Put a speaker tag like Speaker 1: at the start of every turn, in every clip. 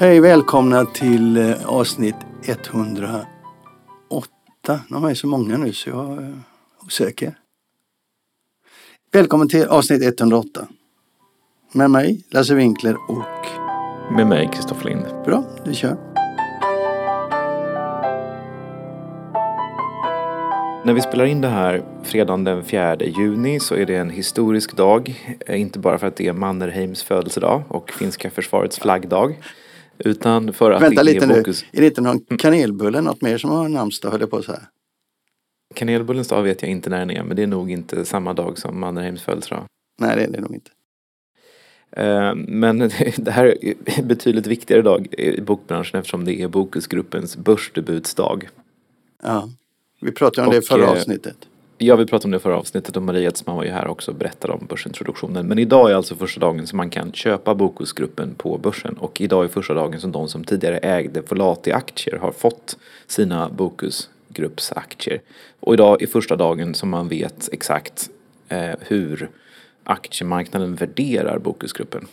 Speaker 1: Hej, välkomna till eh, avsnitt 108. De är så många nu så jag är osäker. Välkommen till avsnitt 108. Med mig, Lasse Winkler och...
Speaker 2: Med mig, Kristoffer Lind.
Speaker 1: Bra, du kör.
Speaker 2: När vi spelar in det här fredagen den 4 juni så är det en historisk dag. Eh, Inte bara för att det är Mannerheims födelsedag och finska försvarets flaggdag. Utan för att
Speaker 1: Vänta lite
Speaker 2: är
Speaker 1: nu. Är det inte någon kanelbulle, något mer som har namnsdag höll jag på att säga?
Speaker 2: Kanelbullens dag vet jag inte när den är men det är nog inte samma dag som Mannerheims födelsedag.
Speaker 1: Nej, det är det nog inte.
Speaker 2: Eh, Men det här är en betydligt viktigare dag i bokbranschen eftersom det är Bokusgruppens börsdebutsdag.
Speaker 1: Ja. Vi pratade om det i
Speaker 2: Och,
Speaker 1: förra
Speaker 2: eh,
Speaker 1: avsnittet.
Speaker 2: Ja, vi pratade om det förra avsnittet och Maria Edsman var ju här också och berättade om börsintroduktionen. Men idag är alltså första dagen som man kan köpa Bokusgruppen på börsen. Och idag är första dagen som de som tidigare ägde Volati-aktier har fått sina Bokusgruppsaktier. Och idag är första dagen som man vet exakt eh, hur aktiemarknaden värderar Bokusgruppen.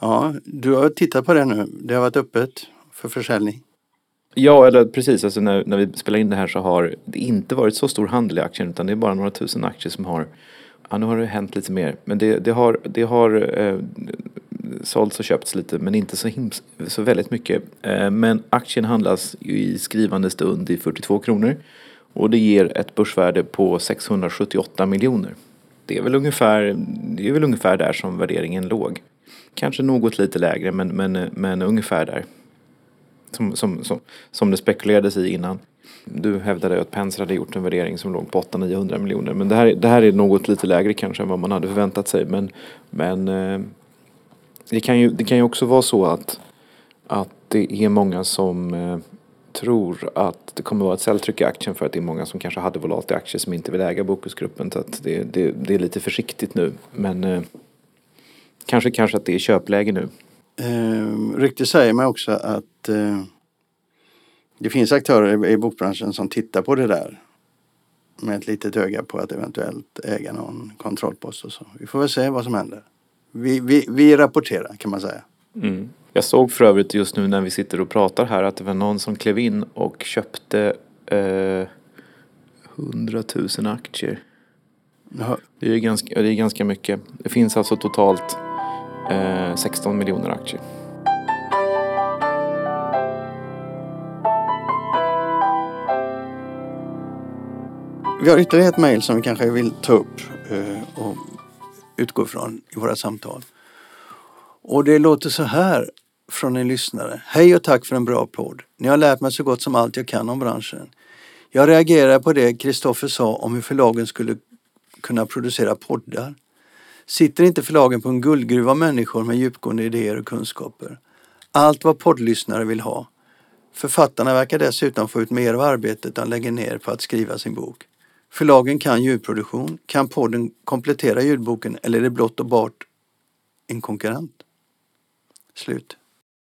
Speaker 1: Ja, du har tittat på det nu. Det har varit öppet för försäljning.
Speaker 2: Ja, eller precis. Alltså när, när vi spelar in det här så har det inte varit så stor handel i aktien utan det är bara några tusen aktier som har Ja, nu har det hänt lite mer. Men det, det har, det har eh, sålts och köpts lite men inte så, hims, så väldigt mycket. Eh, men aktien handlas ju i skrivande stund i 42 kronor. Och det ger ett börsvärde på 678 miljoner. Det är väl ungefär, det är väl ungefär där som värderingen låg. Kanske något lite lägre men, men, men ungefär där som, som, som, som det spekulerades i innan. Du hävdade att Penser hade gjort en värdering som låg på 800-900 miljoner. Men det här, det här är något lite lägre kanske än vad man hade förväntat sig. Men, men eh, det, kan ju, det kan ju också vara så att, att det är många som eh, tror att det kommer vara ett säljtryck i aktien för att det är många som kanske hade volat i aktier som inte vill äga Bokusgruppen. Så att det, det, det är lite försiktigt nu. Men eh, kanske, kanske att det är köpläge nu.
Speaker 1: Eh, ryktet säger mig också att eh, det finns aktörer i, bokbranschen som tittar på det där med ett litet öga på att eventuellt äga någon kontrollpost och så. Vi får väl se vad som händer. Vi, vi, vi rapporterar kan man säga.
Speaker 2: Mm. Jag såg för övrigt just nu när vi sitter och pratar här att det var någon som klev in och köpte eh, 100 000 aktier.
Speaker 1: Jaha,
Speaker 2: Det är, ganska, det är ganska mycket. Det finns alltså totalt eh, 16 miljoner aktier.
Speaker 1: Vi har ytterligare ett mejl som vi kanske vill ta upp eh, och utgå från i våra samtal. Och det låter så här från en lyssnare. Hej och tack för en bra podd. Ni har lärt mig så gott som allt jag kan om branschen. Jag reagerar på det Kristoffer sa om hur förlagen skulle kunna producera poddar. Sitter inte förlagen på en guldgruva av människor med djupgående idéer och kunskaper? Allt vad poddlyssnare vill ha. Författarna verkar dessutom få ut mer av arbetet de lägger ner på att skriva sin bok. Förlagen kan ljudproduktion. Kan podden komplettera ljudboken eller är det blott och bart en konkurrent? Slut.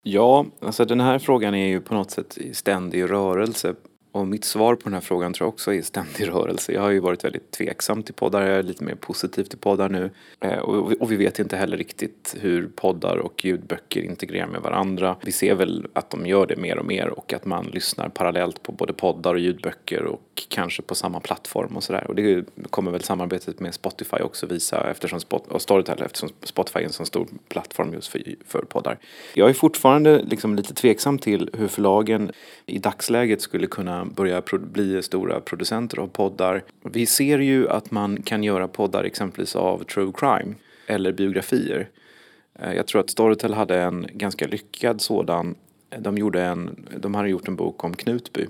Speaker 2: Ja, alltså den här frågan är ju på något sätt i ständig rörelse. Och mitt svar på den här frågan tror jag också är ständig rörelse. Jag har ju varit väldigt tveksam till poddar, jag är lite mer positiv till poddar nu. Eh, och, och vi vet inte heller riktigt hur poddar och ljudböcker integrerar med varandra. Vi ser väl att de gör det mer och mer och att man lyssnar parallellt på både poddar och ljudböcker och kanske på samma plattform och sådär. Och det kommer väl samarbetet med Spotify också visa eftersom Spot, och Storytel eftersom Spotify är en så stor plattform just för, för poddar. Jag är fortfarande liksom lite tveksam till hur förlagen i dagsläget skulle kunna börja bli stora producenter av poddar. Vi ser ju att man kan göra poddar exempelvis av true crime eller biografier. Eh, jag tror att Storytel hade en ganska lyckad sådan. De, gjorde en, de hade gjort en bok om Knutby.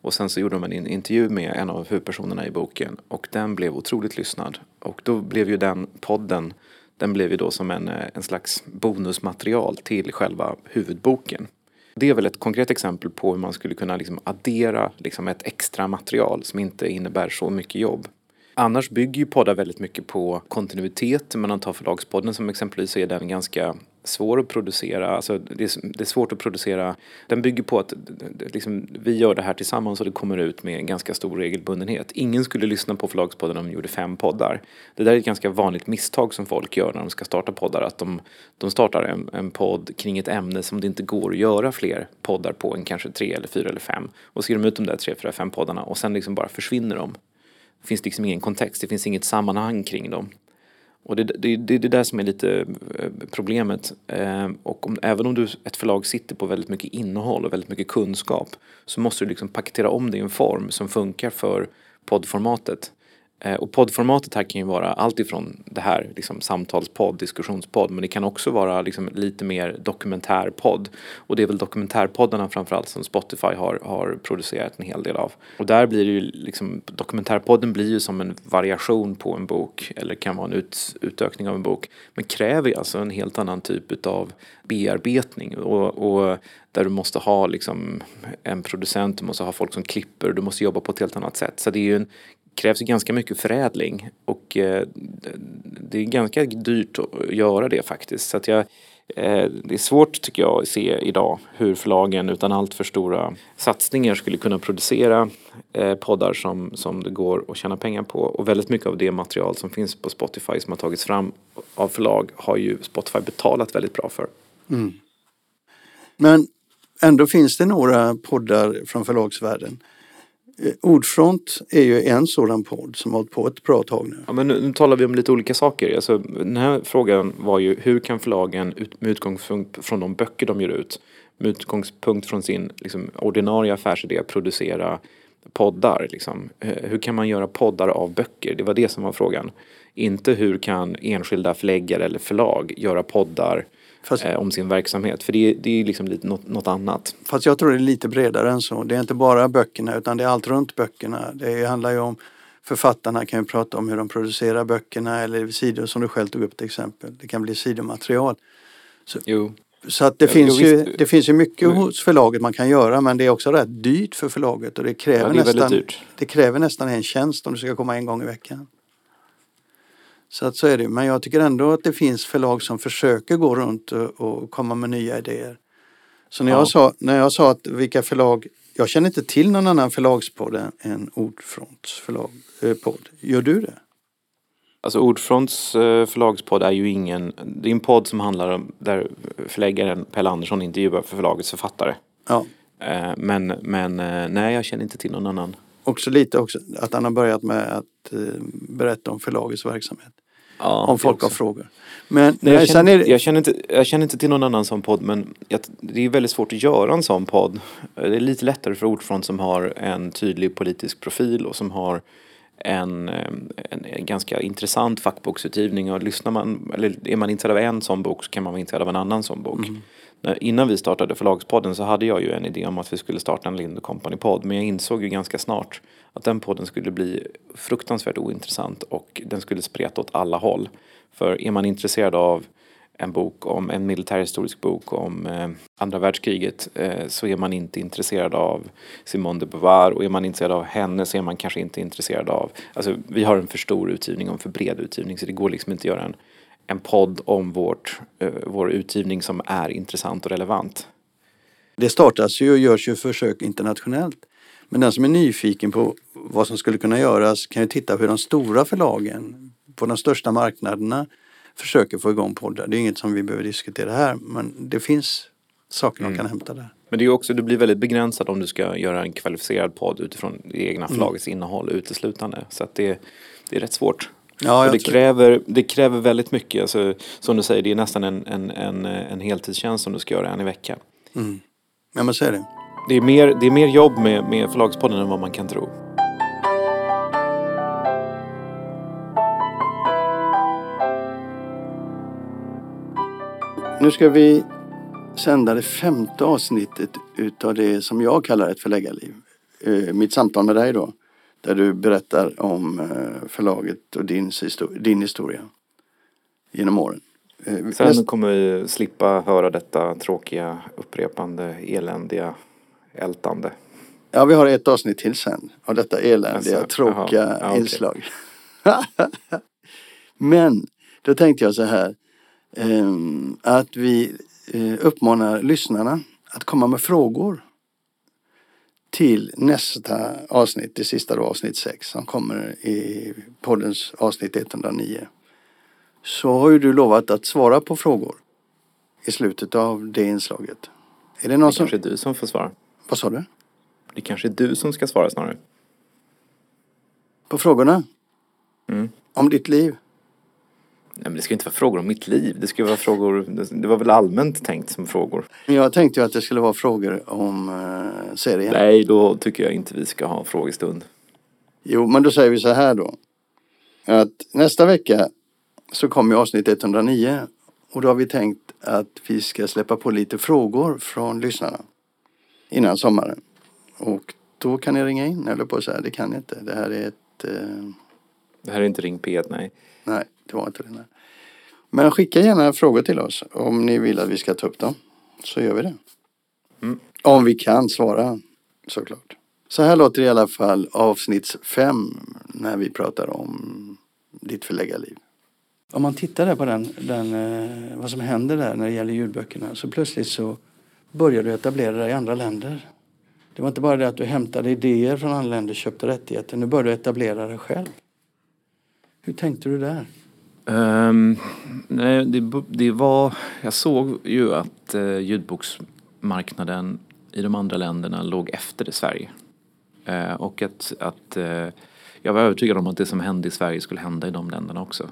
Speaker 2: Och sen så gjorde de en intervju med en av huvudpersonerna i boken. Och den blev otroligt lyssnad. Och då blev ju den podden, den blev ju då som en, eh, en slags bonusmaterial till själva huvudboken. Det är väl ett konkret exempel på hur man skulle kunna liksom addera liksom ett extra material som inte innebär så mycket jobb. Annars bygger ju poddar väldigt mycket på kontinuitet. Men om man tar förlagspodden som exempelvis så är den ganska svår att producera. Alltså det, är, det är svårt att producera. Den bygger på att liksom, vi gör det här tillsammans och det kommer ut med en ganska stor regelbundenhet. Ingen skulle lyssna på Förlagspodden om de gjorde fem poddar. Det där är ett ganska vanligt misstag som folk gör när de ska starta poddar. Att de, de startar en, en podd kring ett ämne som det inte går att göra fler poddar på än kanske tre eller fyra eller fem. Och så ger de ut de där tre, fyra, fem poddarna och sen liksom bara försvinner de. Det finns liksom ingen kontext, det finns inget sammanhang kring dem. Och det, det, det är det där som är lite eh, problemet. Eh, och om, även om du, ett förlag sitter på väldigt mycket innehåll och väldigt mycket kunskap så måste du liksom paketera om det i en form som funkar för poddformatet. Eh, och poddformatet här kan ju vara allt ifrån det här liksom samtalspodd, diskussionspodd men det kan också vara liksom lite mer dokumentärpodd. Och det är väl dokumentärpoddarna framförallt som Spotify har, har producerat en hel del av. Och där blir det ju liksom, dokumentärpodden blir ju som en variation på en bok eller kan vara en ut, utökning av en bok. Men kräver ju alltså en helt annan typ av bearbetning och, och där du måste ha liksom en producent, du måste ha folk som klipper, du måste jobba på ett helt annat sätt. Så det är ju en krävs ganska mycket förädling och eh, det är ganska dyrt att göra det faktiskt. Så att jag, eh, det är svårt tycker jag att se idag hur förlagen utan allt för stora satsningar skulle kunna producera eh, poddar som, som det går att tjäna pengar på. Och väldigt mycket av det material som finns på Spotify som har tagits fram av förlag har ju Spotify betalat väldigt bra för. Mm.
Speaker 1: Men ändå finns det några poddar från förlagsvärlden Eh, Eh, Ordfront är ju en sådan podd som har hållit på ett bra tag nu.
Speaker 2: Ja, men nu, nu talar vi om lite olika saker. Alltså, den här frågan var ju hur kan förlagen ut, med utgångspunkt från de böcker de ger ut med utgångspunkt från sin liksom, ordinarie affärsidé producera poddar. Liksom. Eh, hur kan man göra poddar av böcker? Det var det som var frågan. Inte hur kan enskilda förläggare eller förlag göra poddar Fast, eh, om sin verksamhet. För det, det är liksom lite något, något, annat.
Speaker 1: Fast jag tror det är lite bredare än så. Det är inte bara böckerna utan det är allt runt böckerna. Det handlar ju om Författarna kan ju prata om hur de producerar böckerna eller sidor som du själv tog upp till exempel. Det kan bli sidomaterial. Så, jo. så att det, ja, finns jo, ju, det finns ju mycket mm. hos förlaget man kan göra men det är också rätt dyrt för förlaget och det kräver, ja, det nästan, det kräver nästan en tjänst om du ska komma en gång i veckan. Så att så är det. Men jag tycker ändå att det finns förlag som försöker gå runt och, och komma med nya idéer. Så när, ja. jag sa, när jag sa att vilka förlag, jag känner inte till någon annan förlagspodd än, Ordfronts förlag, eh. Gör du det?
Speaker 2: Alltså Ordfronts eh, förlagspodd är ju ingen, det är en podd som handlar om där förläggaren Pelle Andersson intervjuar för förlagets författare. Ja. Eh, men, men nej, jag känner inte till någon annan.
Speaker 1: Också lite också att han har börjat med att berätta om förlagets verksamhet. Ja, om folk har frågor.
Speaker 2: Men, Nej, jag, känner, det... jag, känner inte, jag känner inte till någon annan sån podd men jag, det är väldigt svårt att göra en sån podd. Det är lite lättare för Ordfront som har en tydlig politisk profil och som har en, en, en, ganska intressant fackboksutgivning och lyssnar man, eller är man intresserad av en sån bok så kan man vara intresserad av en annan sån bok. Mm. Innan vi startade Förlagspodden så hade jag ju en idé om att vi skulle starta en Lind Company-podd men jag insåg ju ganska snart att den podden skulle bli fruktansvärt ointressant och den skulle spreta åt alla håll. För är man intresserad av en bok om en militärhistorisk bok om eh, andra världskriget eh, så är man inte intresserad av Simone de Beauvoir och är man intresserad av henne så är man kanske inte intresserad av, alltså vi har en för stor utgivning och en för bred utgivning så det går liksom inte att göra en, en podd om vårt, eh, vår utgivning som är intressant och relevant.
Speaker 1: Det startas ju och görs ju försök internationellt. Men den som är nyfiken på vad som skulle kunna göras kan ju titta på hur de stora förlagen på de största marknaderna försöker få igång poddar. Det är inget som vi behöver diskutera här men det finns saker mm. de kan hämta där.
Speaker 2: Men det är också, du blir väldigt begränsad om du ska göra en kvalificerad podd utifrån det egna förlagets mm. innehåll uteslutande. Så att det, det är rätt svårt. Ja, det, kräver, det kräver väldigt mycket. Alltså, som du säger, det är nästan en, en, en, en heltidstjänst som du ska göra en i veckan.
Speaker 1: Mm. Ja men så är det.
Speaker 2: Det är mer, det är mer jobb med, med Förlagspodden än vad man kan tro.
Speaker 1: Nu ska vi sända det femte avsnittet utav det som jag kallar ett förläggarliv. Eh, mitt samtal med dig då. Där du berättar om eh, förlaget och din, din historia genom åren.
Speaker 2: Eh, Sen kommer vi slippa höra detta tråkiga, upprepande, eländiga ältande.
Speaker 1: Ja, vi har ett avsnitt till sen av detta eländiga, alltså, tråkiga ja, inslag. Men då tänkte jag så här att vi eh, uppmanar lyssnarna att komma med frågor till nästa avsnitt, det sista då, avsnitt 6 som kommer i poddens avsnitt 109. Så har ju du lovat att svara på frågor i slutet av det inslaget. Är det någon
Speaker 2: Det
Speaker 1: som...
Speaker 2: kanske är du som får svara.
Speaker 1: Vad sa du?
Speaker 2: Det kanske är du som ska svara snarare.
Speaker 1: På frågorna?
Speaker 2: Mm.
Speaker 1: Om ditt liv?
Speaker 2: Nej, men det ska inte vara frågor om mitt liv. Det ska vara frågor, det var väl allmänt tänkt som frågor.
Speaker 1: Jag tänkte ju att det skulle vara frågor om eh, serien.
Speaker 2: Nej, då tycker jag inte vi ska ha frågestund.
Speaker 1: Jo, men då säger vi så här då. Att nästa vecka så kommer ju avsnitt 109 och då har vi tänkt att vi ska släppa på lite frågor från lyssnarna innan sommaren. Och då kan ni ringa in, eller på att säga, det kan ni inte. Det här är ett... Eh,
Speaker 2: Det här är inte Ring P1, nej.
Speaker 1: Nej, det var inte det. Nej. Men skicka gärna frågor till oss om ni vill att vi ska ta upp dem. Så gör vi det.
Speaker 2: Mm.
Speaker 1: Om vi kan svara, såklart. Så här låter det i alla fall avsnitt fem när vi pratar om ditt förläggarliv. Om man tittar där på den, den, eh, vad som händer där när det gäller ljudböckerna så plötsligt så börjar du etablera dig i andra länder. Det var inte bara det att du hämtade idéer från andra länder och köpte rättigheter. Nu börjar du etablera dig själv. Hur tänkte du där?
Speaker 2: Um, nej, det, det var... Jag såg ju att uh, ljudboksmarknaden i de andra länderna låg efter i Sverige. Uh, och att, att uh, jag var övertygad om att det som hände i Sverige skulle hända i de länderna också.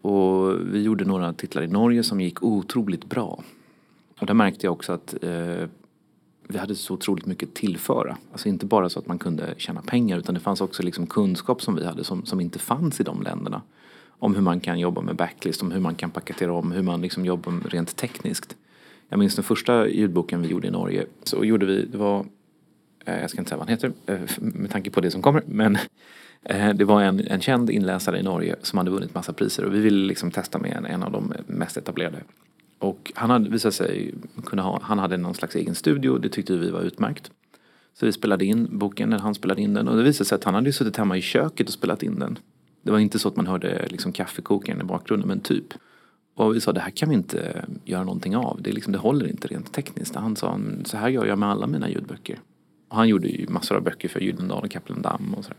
Speaker 2: Och vi gjorde några titlar i Norge som gick otroligt bra. Och där märkte jag också att eh, vi hade så otroligt mycket att tillföra. Alltså inte bara så att man kunde tjäna pengar utan det fanns också liksom kunskap som vi hade som, som inte fanns i de länderna. Om hur man kan jobba med backlist, om hur man kan paketera om, hur man liksom jobbar rent tekniskt. Jag minns den första ljudboken vi gjorde i Norge. Så gjorde vi, det var, eh, jag ska inte säga vad han heter eh, med tanke på det som kommer, men eh, det var en, en känd inläsare i Norge som hade vunnit massa priser och vi ville liksom testa med en, en av de mest etablerade. Och han hade visat sig kunna ha, han hade någon slags egen studio, det tyckte vi var utmärkt. Så vi spelade in boken när han spelade in den och det visade sig att han hade suttit hemma i köket och spelat in den. Det var inte så att man hörde liksom kaffekokaren i bakgrunden men typ. Och vi sa det här kan vi inte göra någonting av. Det, liksom, det håller inte rent tekniskt. Han sa så här gör jag med alla mina ljudböcker. Och han gjorde ju massor av böcker för Gyldendal och Kaplan Damm och sådär.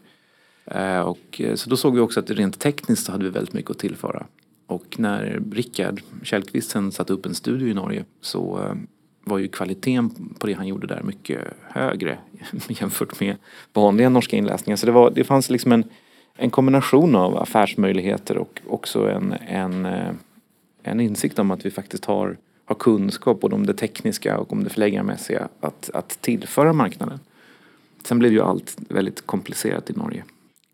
Speaker 2: Eh, och, eh, så då såg vi också att rent tekniskt så hade vi väldigt mycket att tillföra. Och när Rickard Källqvist sen satte upp en studio i Norge så eh, var ju kvaliteten på det han gjorde där mycket högre jämfört med vanliga norska inläsningar. Så det, var, det fanns liksom en, en kombination av affärsmöjligheter och också en, en, eh, en insikt om att vi faktiskt har, har kunskap både om det tekniska och om det förläggarmässiga att, att tillföra marknaden. Sen blev ju allt väldigt komplicerat i Norge.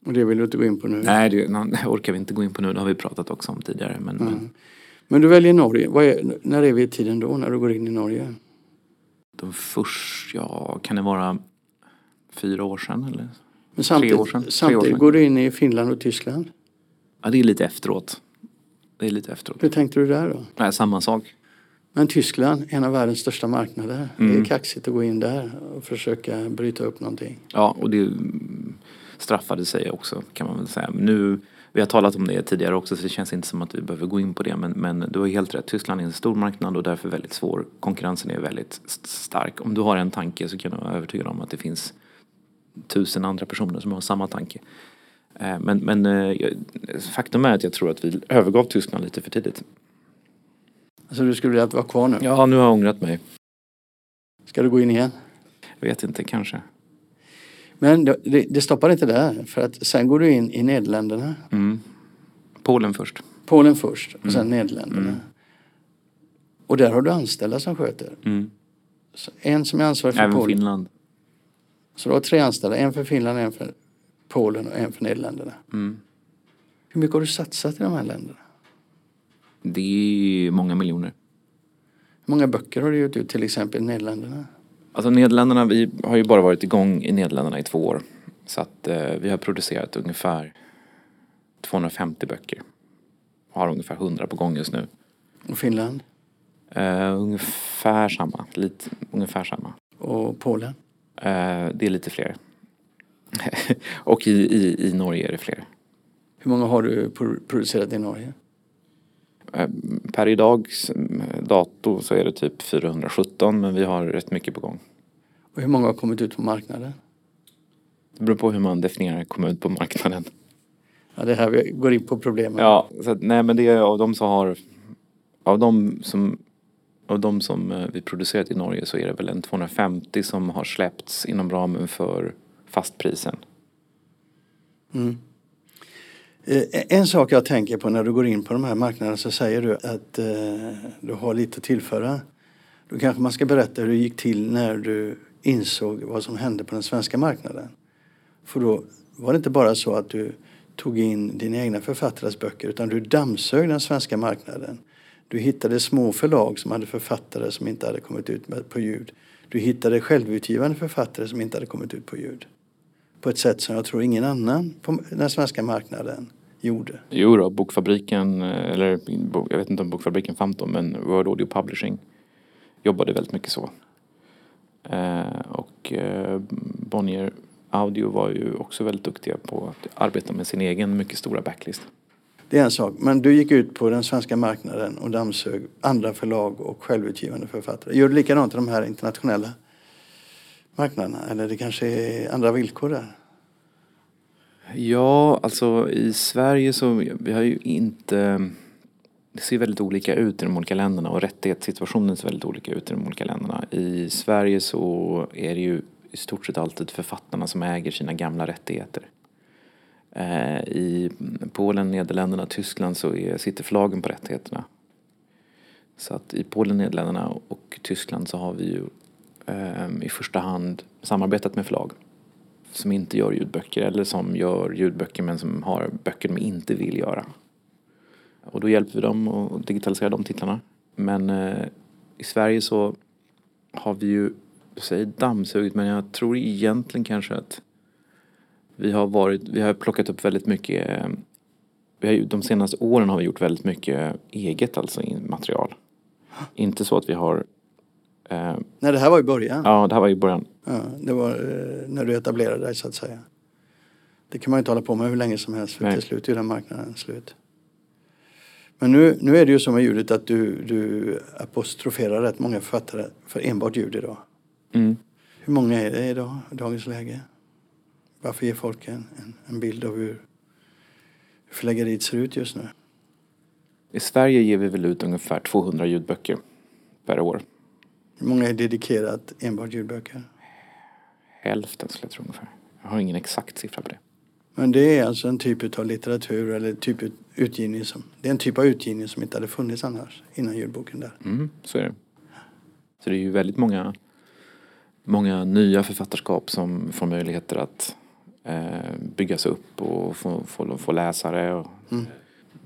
Speaker 1: Och det vill du inte gå in på nu?
Speaker 2: Nej, det, orkar vi inte gå in på nu. Det har vi pratat också om tidigare. Men,
Speaker 1: Mm.
Speaker 2: men
Speaker 1: Men du väljer Norge. Är, när är vi i tiden då, när du går in i Norge?
Speaker 2: de först, ja, kan det vara fyra år sedan eller?
Speaker 1: Men samtidigt,
Speaker 2: år sedan. Tre år
Speaker 1: samtidigt
Speaker 2: sedan.
Speaker 1: går du in i Finland och Tyskland.
Speaker 2: Ja, det är lite efteråt. Det är lite efteråt.
Speaker 1: Hur tänkte du där då?
Speaker 2: Nej, samma sak.
Speaker 1: Men Tyskland, en av världens största marknader. Det är
Speaker 2: Mm.
Speaker 1: kaxigt att gå in där och försöka bryta upp någonting.
Speaker 2: Ja, och det mm, straffade sig också kan man väl säga. Nu, vi har talat om det tidigare också så det känns inte som att vi behöver gå in på det. Men, men du har helt rätt. Tyskland är en stor marknad och därför väldigt svår. Konkurrensen är väldigt st- stark. Om du har en tanke så kan du vara övertygad om att det finns tusen andra personer som har samma tanke. Eh, Men, men eh, faktum är att jag tror att vi övergav Tyskland lite för tidigt.
Speaker 1: Alltså du skulle vilja vara kvar nu?
Speaker 2: Ja, nu har jag ångrat mig.
Speaker 1: Ska du gå in igen?
Speaker 2: Jag vet inte, kanske.
Speaker 1: Men det, det, stoppar inte där. För att sen går du in i Nederländerna.
Speaker 2: Mm. Polen först.
Speaker 1: Polen först och sen
Speaker 2: Mm.
Speaker 1: Nederländerna.
Speaker 2: Mm.
Speaker 1: Och där har du anställda som sköter.
Speaker 2: Mm.
Speaker 1: En som är ansvarig för
Speaker 2: Även
Speaker 1: Polen.
Speaker 2: Finland.
Speaker 1: Så du har tre anställda. En för Finland, en för Polen och en för Nederländerna.
Speaker 2: Mm.
Speaker 1: Hur mycket har du satsat i de här länderna?
Speaker 2: Det är många miljoner.
Speaker 1: Hur många böcker har du gett ut till exempel i Nederländerna?
Speaker 2: Alltså Nederländerna, vi har ju bara varit igång i Nederländerna i två år. Så att eh, vi har producerat ungefär 250 böcker. Har ungefär 100 på gång just nu.
Speaker 1: Och Finland?
Speaker 2: Eh, ungefär samma, lite, ungefär samma.
Speaker 1: Och Polen?
Speaker 2: Eh, det är lite fler. Och i, i, i Norge är det fler.
Speaker 1: Hur många har du pro- producerat i Norge?
Speaker 2: Eh, per idags dato så är det typ 417 men vi har rätt mycket på gång.
Speaker 1: Och hur många har kommit ut på marknaden?
Speaker 2: Det beror på hur man definierar komma ut på marknaden.
Speaker 1: Ja, det här vi går in på problemen.
Speaker 2: Ja, så att, nej men det är av de som har av de som av de som eh, vi producerat i Norge så är det väl en 250 som har släppts inom ramen för fastprisen.
Speaker 1: Mm. Eh, en sak jag tänker på när du går in på de här marknaderna så säger du att eh, du har lite att tillföra. Då kanske man ska berätta hur det gick till när du insåg vad som hände på den svenska marknaden. För då var det inte bara så att du tog in dina egna författares böcker utan du dammsög den svenska marknaden. Du hittade små förlag som hade författare som inte hade kommit ut på ljud. Du hittade självutgivande författare som inte hade kommit ut på ljud. På ett sätt som jag tror ingen annan på den svenska marknaden gjorde.
Speaker 2: Jo då, Bokfabriken, eh, eller jag vet inte om Bokfabriken dem, men World Audio Publishing jobbade väldigt mycket så. Eh, och eh, Bonnier Audio var ju också väldigt duktiga på att arbeta med sin egen mycket stora backlist.
Speaker 1: Det är en sak. Men du gick ut på den svenska marknaden och dammsög andra förlag och självutgivande författare. Gör du likadant i de här internationella marknaderna? Eller det kanske är andra villkor där?
Speaker 2: Ja, alltså i Sverige så vi har ju inte det ser väldigt olika ut i de olika länderna och rättighetssituationen ser väldigt olika ut i de olika länderna. I Sverige så är det ju i stort sett alltid författarna som äger sina gamla rättigheter. Eh, I Polen, Nederländerna, Tyskland så är, sitter förlagen på rättigheterna. Så att i Polen, Nederländerna och Tyskland så har vi ju Ehm, i första hand samarbetat med förlag som inte gör ljudböcker eller som gör ljudböcker men som har böcker de inte vill göra. Och då hjälper vi dem att digitalisera de titlarna. Men eh, i Sverige så har vi ju, jag säger dammsugit, men jag tror egentligen kanske att vi har varit, vi har plockat upp väldigt mycket, vi har, de senaste åren har vi gjort väldigt mycket eget alltså material. Inte så att vi har, eh,
Speaker 1: Nej, det här var i början.
Speaker 2: ja det här var i början,
Speaker 1: Ja, det var eh, när du etablerade dig så att säga. Det kan man ju inte hålla på med hur länge som helst för
Speaker 2: Nej.
Speaker 1: till slut är den marknaden slut. Men nu, nu är det ju så med ljudet att du, du apostroferar rätt många författare för enbart ljud idag.
Speaker 2: mm.
Speaker 1: Hur många är det idag, i dagens läge? Varför ge folk en, en, en bild av hur, hur förläggeriet ser ut just nu?
Speaker 2: I Sverige ger vi väl ut ungefär 200 ljudböcker per år.
Speaker 1: Hur många är dedikerat enbart ljudböcker?
Speaker 2: Hälften skulle jag tro ungefär. Jag har ingen exakt siffra på det.
Speaker 1: Men det är alltså en typ av litteratur eller typ ut- utgivning som, det är en typ av utgivning som inte hade funnits annars innan ljudboken där.
Speaker 2: Mm, så är det. Så det är ju väldigt många, många nya författarskap som får möjligheter att eh, byggas upp och få, få, få läsare. Och,
Speaker 1: Mm.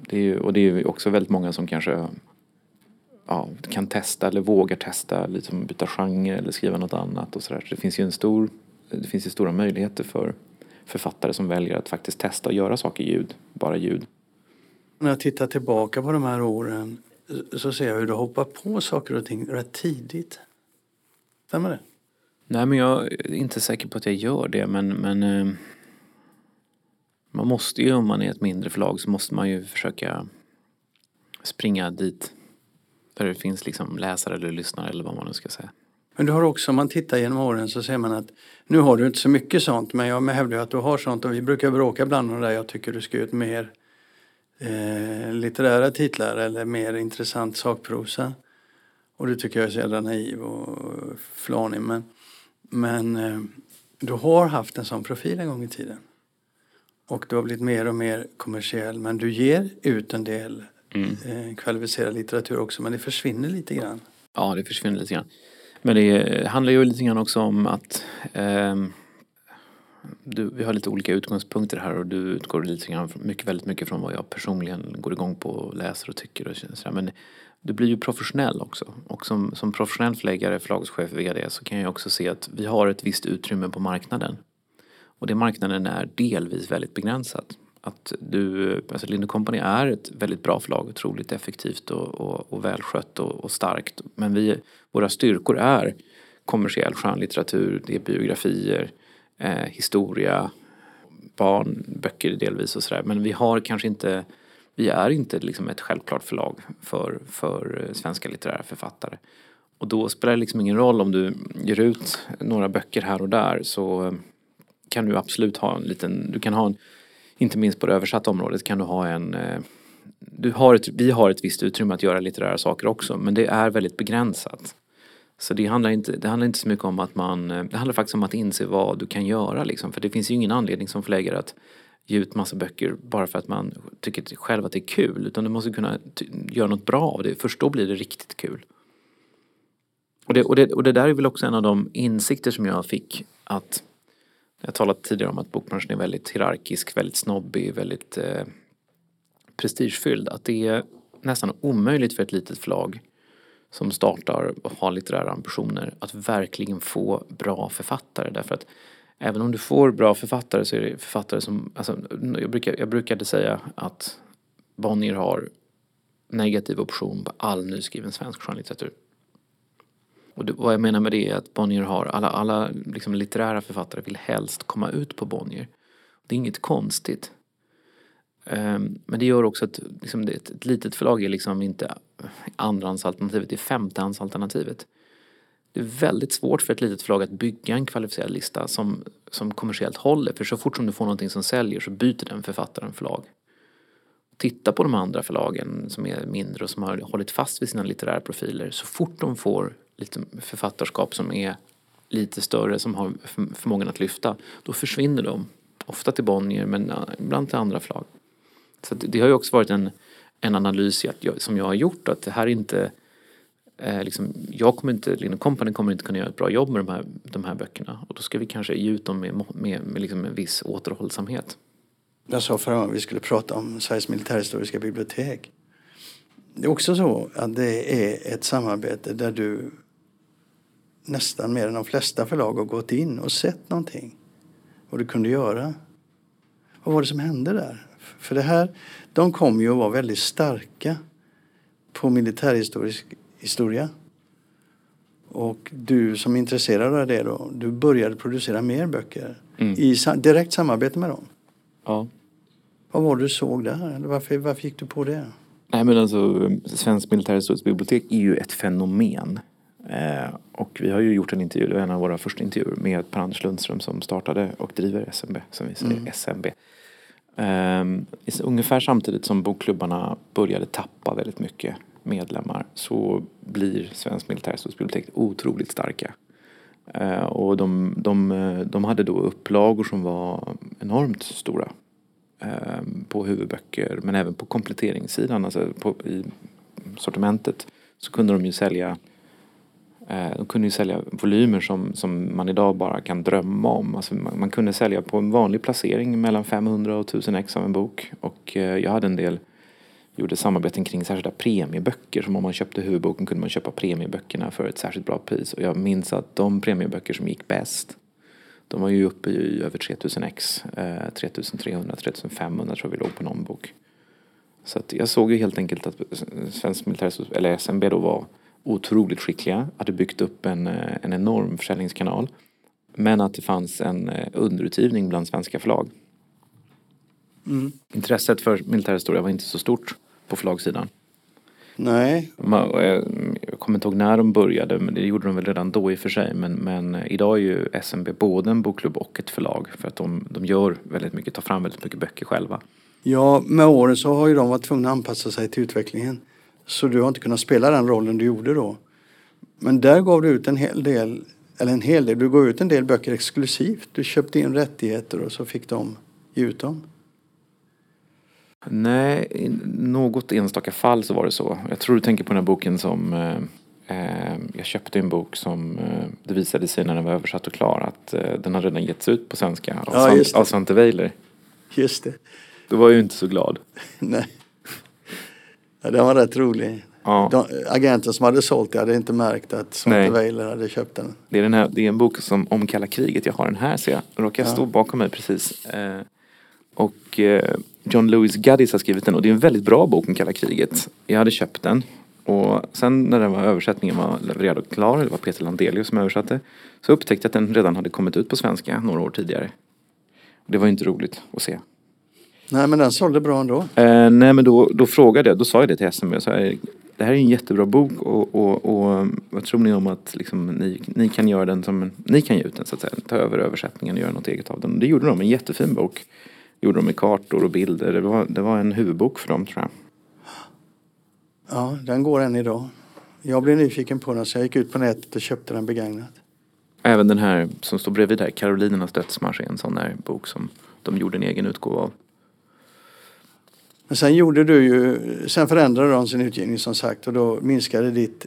Speaker 2: det är ju, och det är ju också väldigt många som kanske ja, kan testa eller vågar testa, liksom byta genre eller skriva något annat och sådär. Så det finns ju en stor, det finns ju stora möjligheter för författare som väljer att faktiskt testa och göra saker i ljud, bara ljud.
Speaker 1: När jag tittar tillbaka på de här åren så ser jag hur du hoppar på saker och ting rätt tidigt. Stämmer det?
Speaker 2: Nej men jag är inte säker på att jag gör det men, men eh, man måste ju om man är ett mindre förlag så måste man ju försöka springa dit där det finns liksom läsare eller lyssnare eller vad man nu ska säga.
Speaker 1: Men du har också, om man tittar genom åren så ser man att nu har du inte så mycket sånt men jag hävdar ju att du har sånt och vi brukar bråka bland om det där. Jag tycker du ska ut mer eh, litterära titlar eller mer intressant sakprosa. Och det tycker jag är så jävla naiv och flanig men, men eh, du har haft en sån profil en gång i tiden. Och du har blivit mer och mer kommersiell men du ger ut en del eh, kvalificerad litteratur också men det försvinner lite grann.
Speaker 2: Ja, det försvinner lite grann. Men det handlar ju lite grann också om att ehm, du, vi har lite olika utgångspunkter här och du utgår lite grann, mycket, väldigt mycket från vad jag personligen går igång på och läser och tycker och sådär. Men du blir ju professionell också. Och som, som professionell förläggare, förlagschef, VD så kan jag också se att vi har ett visst utrymme på marknaden. Och det marknaden är delvis väldigt begränsat. Att du, alltså Linde Company är ett väldigt bra förlag, otroligt effektivt och, och, och välskött och, och starkt. Men vi, våra styrkor är kommersiell skönlitteratur, det är biografier, eh, historia, barnböcker delvis och sådär. Men vi har kanske inte Vi är inte liksom ett självklart förlag för, för svenska litterära författare. Och då spelar det liksom ingen roll om du ger ut några böcker här och där så eh, kan du absolut ha en liten, du kan ha en, inte minst på det översatta området kan du ha en eh, du har ett, vi har ett visst utrymme att göra litterära saker också men det är väldigt begränsat. Så det handlar, inte, det handlar inte så mycket om att man, eh, det handlar faktiskt om att inse vad du kan göra liksom. För det finns ju ingen anledning som förläggare att ge ut massa böcker bara för att man tycker själv att det är kul. Utan du måste kunna göra något bra av det. Först då blir det riktigt kul. Och det, och, det, och det där är väl också en av de insikter som jag fick att jag har talat tidigare om att bokbranschen är väldigt hierarkisk, väldigt snobbig, väldigt eh, prestigefylld. Att det är nästan omöjligt för ett litet förlag som startar och har litterära ambitioner att verkligen få bra författare. Därför att även om du får bra författare så är det författare som, alltså, jag, brukar, jag brukade säga att Bonnier har negativ option på all nyskriven svensk skönlitteratur. Och det, vad jag menar med det är att Bonnier har, alla, alla liksom litterära författare vill helst komma ut på Bonnier. Det är inget konstigt. Um, men det gör också att liksom, ett, ett litet förlag är liksom inte andrahandsalternativet, det är femtehandsalternativet. Det är väldigt svårt för ett litet förlag att bygga en kvalificerad lista som, som kommersiellt håller. För så fort som du får någonting som säljer så byter den författaren förlag. Titta på de andra förlagen som är mindre och som har hållit fast vid sina litterära profiler. Så fort de får lite författarskap som är lite större, som har förmågan att lyfta, då försvinner de. Ofta till Bonnier men ibland till andra förlag. Så det har ju också varit en, en analys som jag har gjort att det här inte eh, liksom, jag kommer inte, Linn Company kommer inte kunna göra ett bra jobb med de här, de här böckerna och då ska vi kanske ge ut dem med, med, med liksom en viss återhållsamhet.
Speaker 1: Jag sa förra gången vi skulle prata om Sveriges militärhistoriska bibliotek. Det är också så att det är ett samarbete där du nästan mer än de flesta förlag har gått in och sett någonting. Vad du kunde göra. Vad var det som hände där? För det här, de kom ju att vara väldigt starka på militärhistorisk historia. Och du som är intresserad av det då, du började producera mer böcker mm. i direkt samarbete med dem.
Speaker 2: Ja.
Speaker 1: Vad var det du såg där? Eller varför, varför gick du på det?
Speaker 2: Nej men alltså, Svensk militärhistoriskt bibliotek är ju ett fenomen. Eh, och vi har ju gjort en intervju, det var en av våra första intervjuer med Per-Anders Lundström som startade och driver SMB, som vi säger, mm. SMB. Um, ungefär samtidigt som bokklubbarna började tappa väldigt mycket medlemmar så blir Svensk militärhistorisk otroligt starka. Uh, och de, de, de hade då upplagor som var enormt stora. Uh, på huvudböcker men även på kompletteringssidan, alltså på, i sortimentet så kunde de ju sälja Eh, Eh, de kunde ju sälja volymer som, som man idag bara kan drömma om. Alltså man, man, kunde sälja på en vanlig placering mellan 500 och 1000 ex av en bok. Och eh, jag hade en del, gjorde samarbeten kring särskilda premieböcker. Som om man köpte huvudboken kunde man köpa premieböckerna för ett särskilt bra pris. Och jag minns att de premieböcker som gick bäst de var ju uppe i över 3000 ex. Eh, 3300, 3500 tror jag vi låg på någon bok. Så att jag såg ju helt enkelt att Svensk Militär, eller SMB då var otroligt skickliga, hade byggt upp en, eh, en enorm försäljningskanal. Men att det fanns en eh, underutgivning bland svenska förlag. Mm. Intresset för militärhistoria var inte så stort på förlagssidan.
Speaker 1: Nej.
Speaker 2: Eh, jag kommer inte ihåg när de började, men det gjorde de väl redan då i och för sig. Men, men idag är ju SMB både en bokklubb och ett förlag för att de, de gör väldigt mycket, tar fram väldigt mycket böcker själva.
Speaker 1: Ja, med åren så har ju de varit tvungna att anpassa sig till utvecklingen. Så du har inte kunnat spela den rollen du gjorde då. Men där gav du ut en hel del, eller en hel del, du gav ut en del böcker exklusivt. Du köpte in rättigheter och så fick de ge ut dem.
Speaker 2: Nej, i något enstaka fall så var det så. Jag tror du tänker på den här boken som eh, eh, jag köpte en bok som eh, det visade sig när den var översatt och klar att eh, den har redan getts ut på svenska av, ja, av Svante Weiler.
Speaker 1: Just det.
Speaker 2: Då var jag ju inte så glad.
Speaker 1: Nej. Ja, den var rätt rolig. Ja. De, agenten som hade sålt det hade inte märkt att Svante Weiler hade köpt den.
Speaker 2: Det är, den här, det är en bok som, om kalla kriget. Jag har den här ser jag. Råkar ja. stå bakom mig precis. Eh, och eh, John Lewis Gaddis har skrivit den och det är en väldigt bra bok om kalla kriget. Jag hade köpt den. Och sen när den var översättningen var levererad och klar, det var Peter Landelius som översatte, så upptäckte jag att den redan hade kommit ut på svenska några år tidigare. Det var inte roligt att se.
Speaker 1: Nej, men den sålde bra ändå.
Speaker 2: Eh, nej men då, då frågade jag, då sa jag det till SMB. Så här, det här är en jättebra bok och, och, och vad tror ni om att liksom, ni, ni kan göra den som, ni kan ge ut den så att säga. Ta över översättningen och göra något eget av den. Det gjorde de, en jättefin bok. Gjorde de med kartor och bilder. Det var, det var en huvudbok för dem tror jag.
Speaker 1: Ja, den går än idag. Jag blev nyfiken på den så jag gick ut på nätet och köpte den begagnat.
Speaker 2: Även den här som står bredvid där, Karolinernas dödsmarsch, är en sån där bok som de gjorde en egen utgåva av.
Speaker 1: Men sen gjorde du ju, sen förändrade de sin utgivning som sagt och då minskade ditt,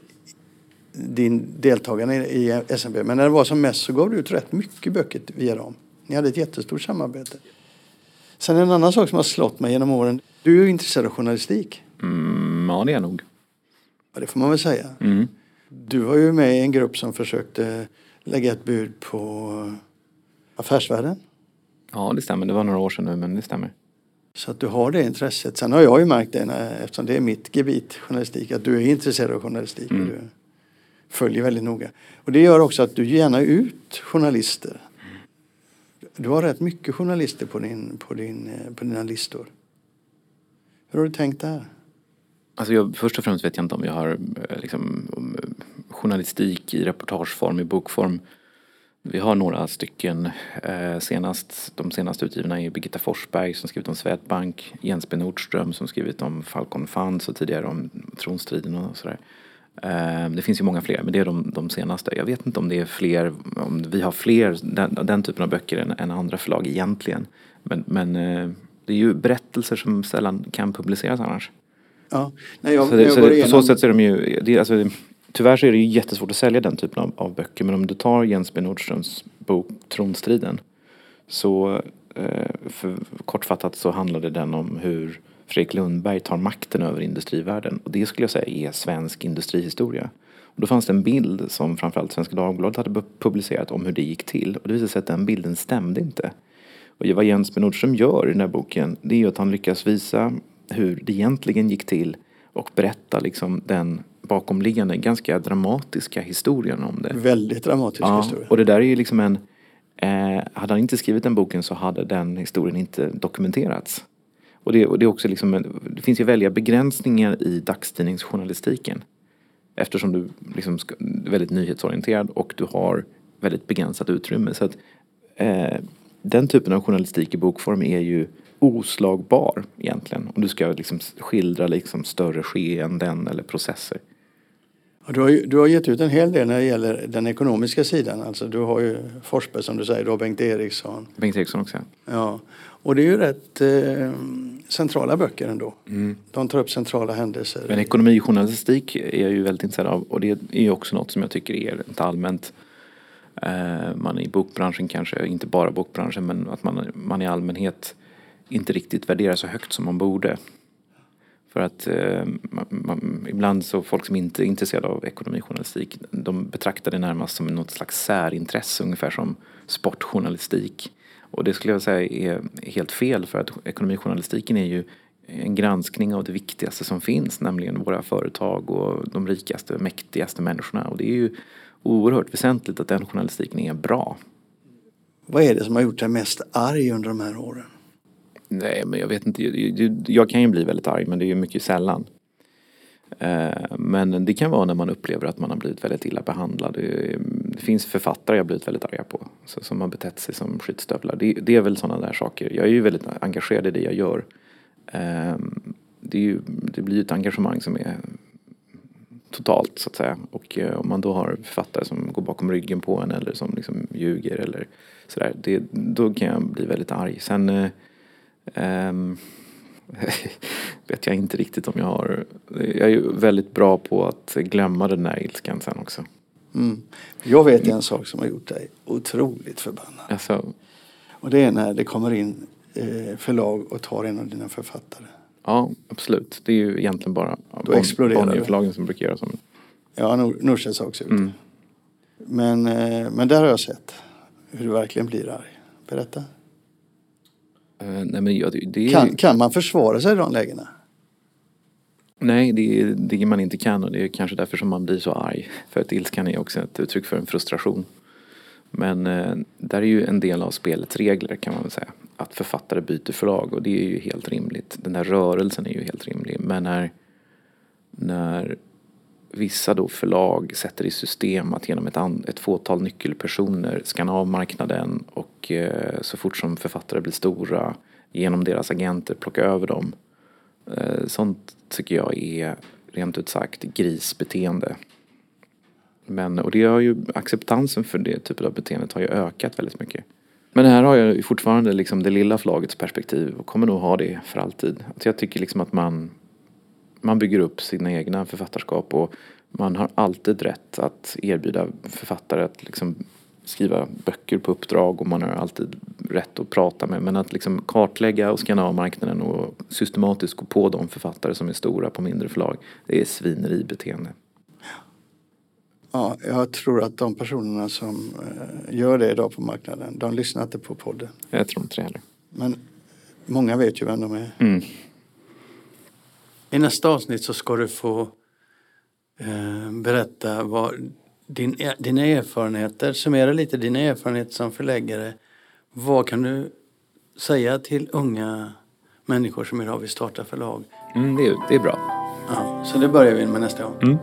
Speaker 1: din deltagande i SMB. Men när det var som mest så gav du ut rätt mycket böcker via dem. Ni hade ett jättestort samarbete. Sen en annan sak som har slått mig genom åren. Du är ju intresserad av journalistik.
Speaker 2: Mm, ja, det är jag nog.
Speaker 1: Ja, det får man väl säga.
Speaker 2: Mm.
Speaker 1: Du var ju med i en grupp som försökte lägga ett bud på Affärsvärlden.
Speaker 2: Ja, det stämmer. Det var några år sedan nu, men det stämmer.
Speaker 1: Så att du har det intresset. Sen har jag ju märkt det, när, eftersom det är mitt gebit, journalistik, att du är intresserad av journalistik
Speaker 2: Mm.
Speaker 1: och du följer väldigt noga. Och det gör också att du gärna ut journalister. Du har rätt mycket journalister på, din, på, din, eh, på dina listor. Hur har du tänkt där?
Speaker 2: Alltså jag, först och främst vet jag inte om jag har eh, liksom, om, eh, journalistik i reportageform, i bokform. Vi har några stycken. Eh, senast, de senaste utgivna är Birgitta Forsberg som skrivit om Swedbank, Jens B Nordström som skrivit om Falcon Funds och tidigare om tronstriden och sådär. Eh, det finns ju många fler, men det är de, de senaste. Jag vet inte om det är fler, om vi har fler den, den typen av böcker än, än andra förlag egentligen. Men, men eh, det är ju berättelser som sällan kan publiceras annars.
Speaker 1: Ja, när jag,
Speaker 2: Så, det,
Speaker 1: jag
Speaker 2: så det, på så sätt så är de ju, det, alltså, tyvärr så är det ju jättesvårt att sälja den typen av, av böcker. Men om du tar Jens B Nordströms bok Tronstriden så eh, för, kortfattat så handlade den om hur Fredrik Lundberg tar makten över industrivärlden. Och det skulle jag säga är svensk industrihistoria. Och då fanns det en bild som framförallt Svenska Dagbladet hade publicerat om hur det gick till. Och det visade sig att den bilden stämde inte. Och vad Jens B Nordström gör i den här boken det är ju att han lyckas visa hur det egentligen gick till och berätta liksom den bakomliggande ganska dramatiska historien om det.
Speaker 1: väldigt dramatisk
Speaker 2: Ja,
Speaker 1: historia.
Speaker 2: och det där är ju liksom en... Eh, hade han inte skrivit den boken så hade den historien inte dokumenterats. Och det, och det är också liksom det finns ju väldiga begränsningar i dagstidningsjournalistiken. Eftersom du liksom ska, är väldigt nyhetsorienterad och du har väldigt begränsat utrymme. Så att eh, den typen av journalistik i bokform är ju oslagbar egentligen. Om du ska liksom skildra liksom större skeenden eller processer.
Speaker 1: Du, har ju, du har gett ut en hel del när det gäller den ekonomiska sidan. Alltså du har ju Forsberg som du säger, du har Bengt Eriksson.
Speaker 2: Bengt Eriksson också.
Speaker 1: Ja. Och det är ju rätt eh, centrala böcker ändå. De tar upp centrala händelser.
Speaker 2: Men ekonomijournalistik är jag ju väldigt intresserad av och det är ju också något som jag tycker är ett allmänt eh, man i bokbranschen kanske, inte bara bokbranschen men att man, man i allmänhet inte riktigt värderar så högt som man borde. För att eh, man, man, ibland så folk som inte är intresserade av ekonomijournalistik de betraktar det närmast som något slags särintresse ungefär som sportjournalistik. Och det skulle jag säga är helt fel för att ekonomijournalistiken är ju en granskning av det viktigaste som finns, nämligen våra företag och de rikaste, mäktigaste människorna. Och det är ju oerhört väsentligt att den journalistiken är bra.
Speaker 1: Vad är det som har gjort dig mest arg under de här åren?
Speaker 2: Nej, men jag vet inte. Jag- kan ju bli väldigt arg, men det är ju mycket sällan. Eh, men det kan vara när man upplever att man har blivit väldigt illa behandlad. Det finns författare jag har blivit väldigt arga på. Som har betett sig som skitstövlar. Det, är väl sådana där saker. Jag är ju väldigt engagerad i det jag gör. Eh, det, är ju, det blir ju ett engagemang som är totalt så att säga. Och eh, om man då har författare som går bakom ryggen på en eller som liksom ljuger eller sådär. Det, då kan jag bli väldigt arg. Sen ehm, vet jag inte riktigt om jag har... Jag är väldigt bra på att glömma den där ilskan sen också.
Speaker 1: Mm. Jag vet en sak som har gjort dig otroligt förbannad.
Speaker 2: Alltså,
Speaker 1: Och det är när det kommer in eh, förlag och tar en av dina författare.
Speaker 2: ja, absolut. Det är ju egentligen bara
Speaker 1: Då.
Speaker 2: Bonnierförlagen som brukar göra så.
Speaker 1: Ja, Nor- Norstedts har också gjort
Speaker 2: Mm.
Speaker 1: Men, eh, men där har jag sett hur du verkligen blir arg. Berätta.
Speaker 2: Eh, nej, men jag, det,
Speaker 1: Kan, kan man försvara sig i de lägena?
Speaker 2: Nej, det är det man inte kan och det är kanske därför som man blir så arg. För att ilskan är också ett uttryck för en frustration. Men eh, där är ju en del av spelets regler kan man väl säga. Att författare byter förlag och det är ju helt rimligt. Den där rörelsen är ju helt rimlig. Men när, när vissa då förlag sätter i system att genom ett, an, ett fåtal nyckelpersoner skanna av marknaden och eh, så fort som författare blir stora genom deras agenter plocka över dem. Eh, sånt tycker jag är rent ut sagt grisbeteende. Men, och det har ju, acceptansen för det typet av beteendet har ju ökat väldigt mycket. Men här har jag fortfarande liksom det lilla flagets perspektiv och kommer nog ha det för alltid. Att jag tycker liksom att man, man bygger upp sina egna författarskap och man har alltid rätt att erbjuda författare att liksom skriva böcker på uppdrag och man har alltid rätt att prata med. Men att liksom kartlägga och scanna av marknaden och systematiskt gå på de författare som är stora på mindre förlag, det är svineribeteende.
Speaker 1: Ja, jag tror att de personerna som eh, gör det idag på marknaden, de lyssnar inte på podden.
Speaker 2: Jag tror inte det heller.
Speaker 1: Men många vet ju vem de är.
Speaker 2: Mm.
Speaker 1: I nästa avsnitt så ska du få eh, berätta vad din, dina erfarenheter, summera lite dina erfarenheter som förläggare. Vad kan du säga till unga människor som idag vill starta förlag?
Speaker 2: Mm, det, är, det är bra.
Speaker 1: Ja, så det börjar vi med nästa gång.
Speaker 2: Mm.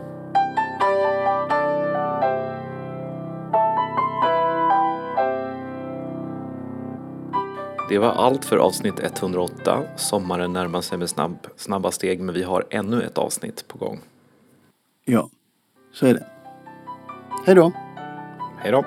Speaker 2: Det var allt för avsnitt 108. Sommaren närmar sig med snabb, snabba steg men vi har ännu ett avsnitt på gång.
Speaker 1: Ja, så är det. Hej då!
Speaker 2: Hej då!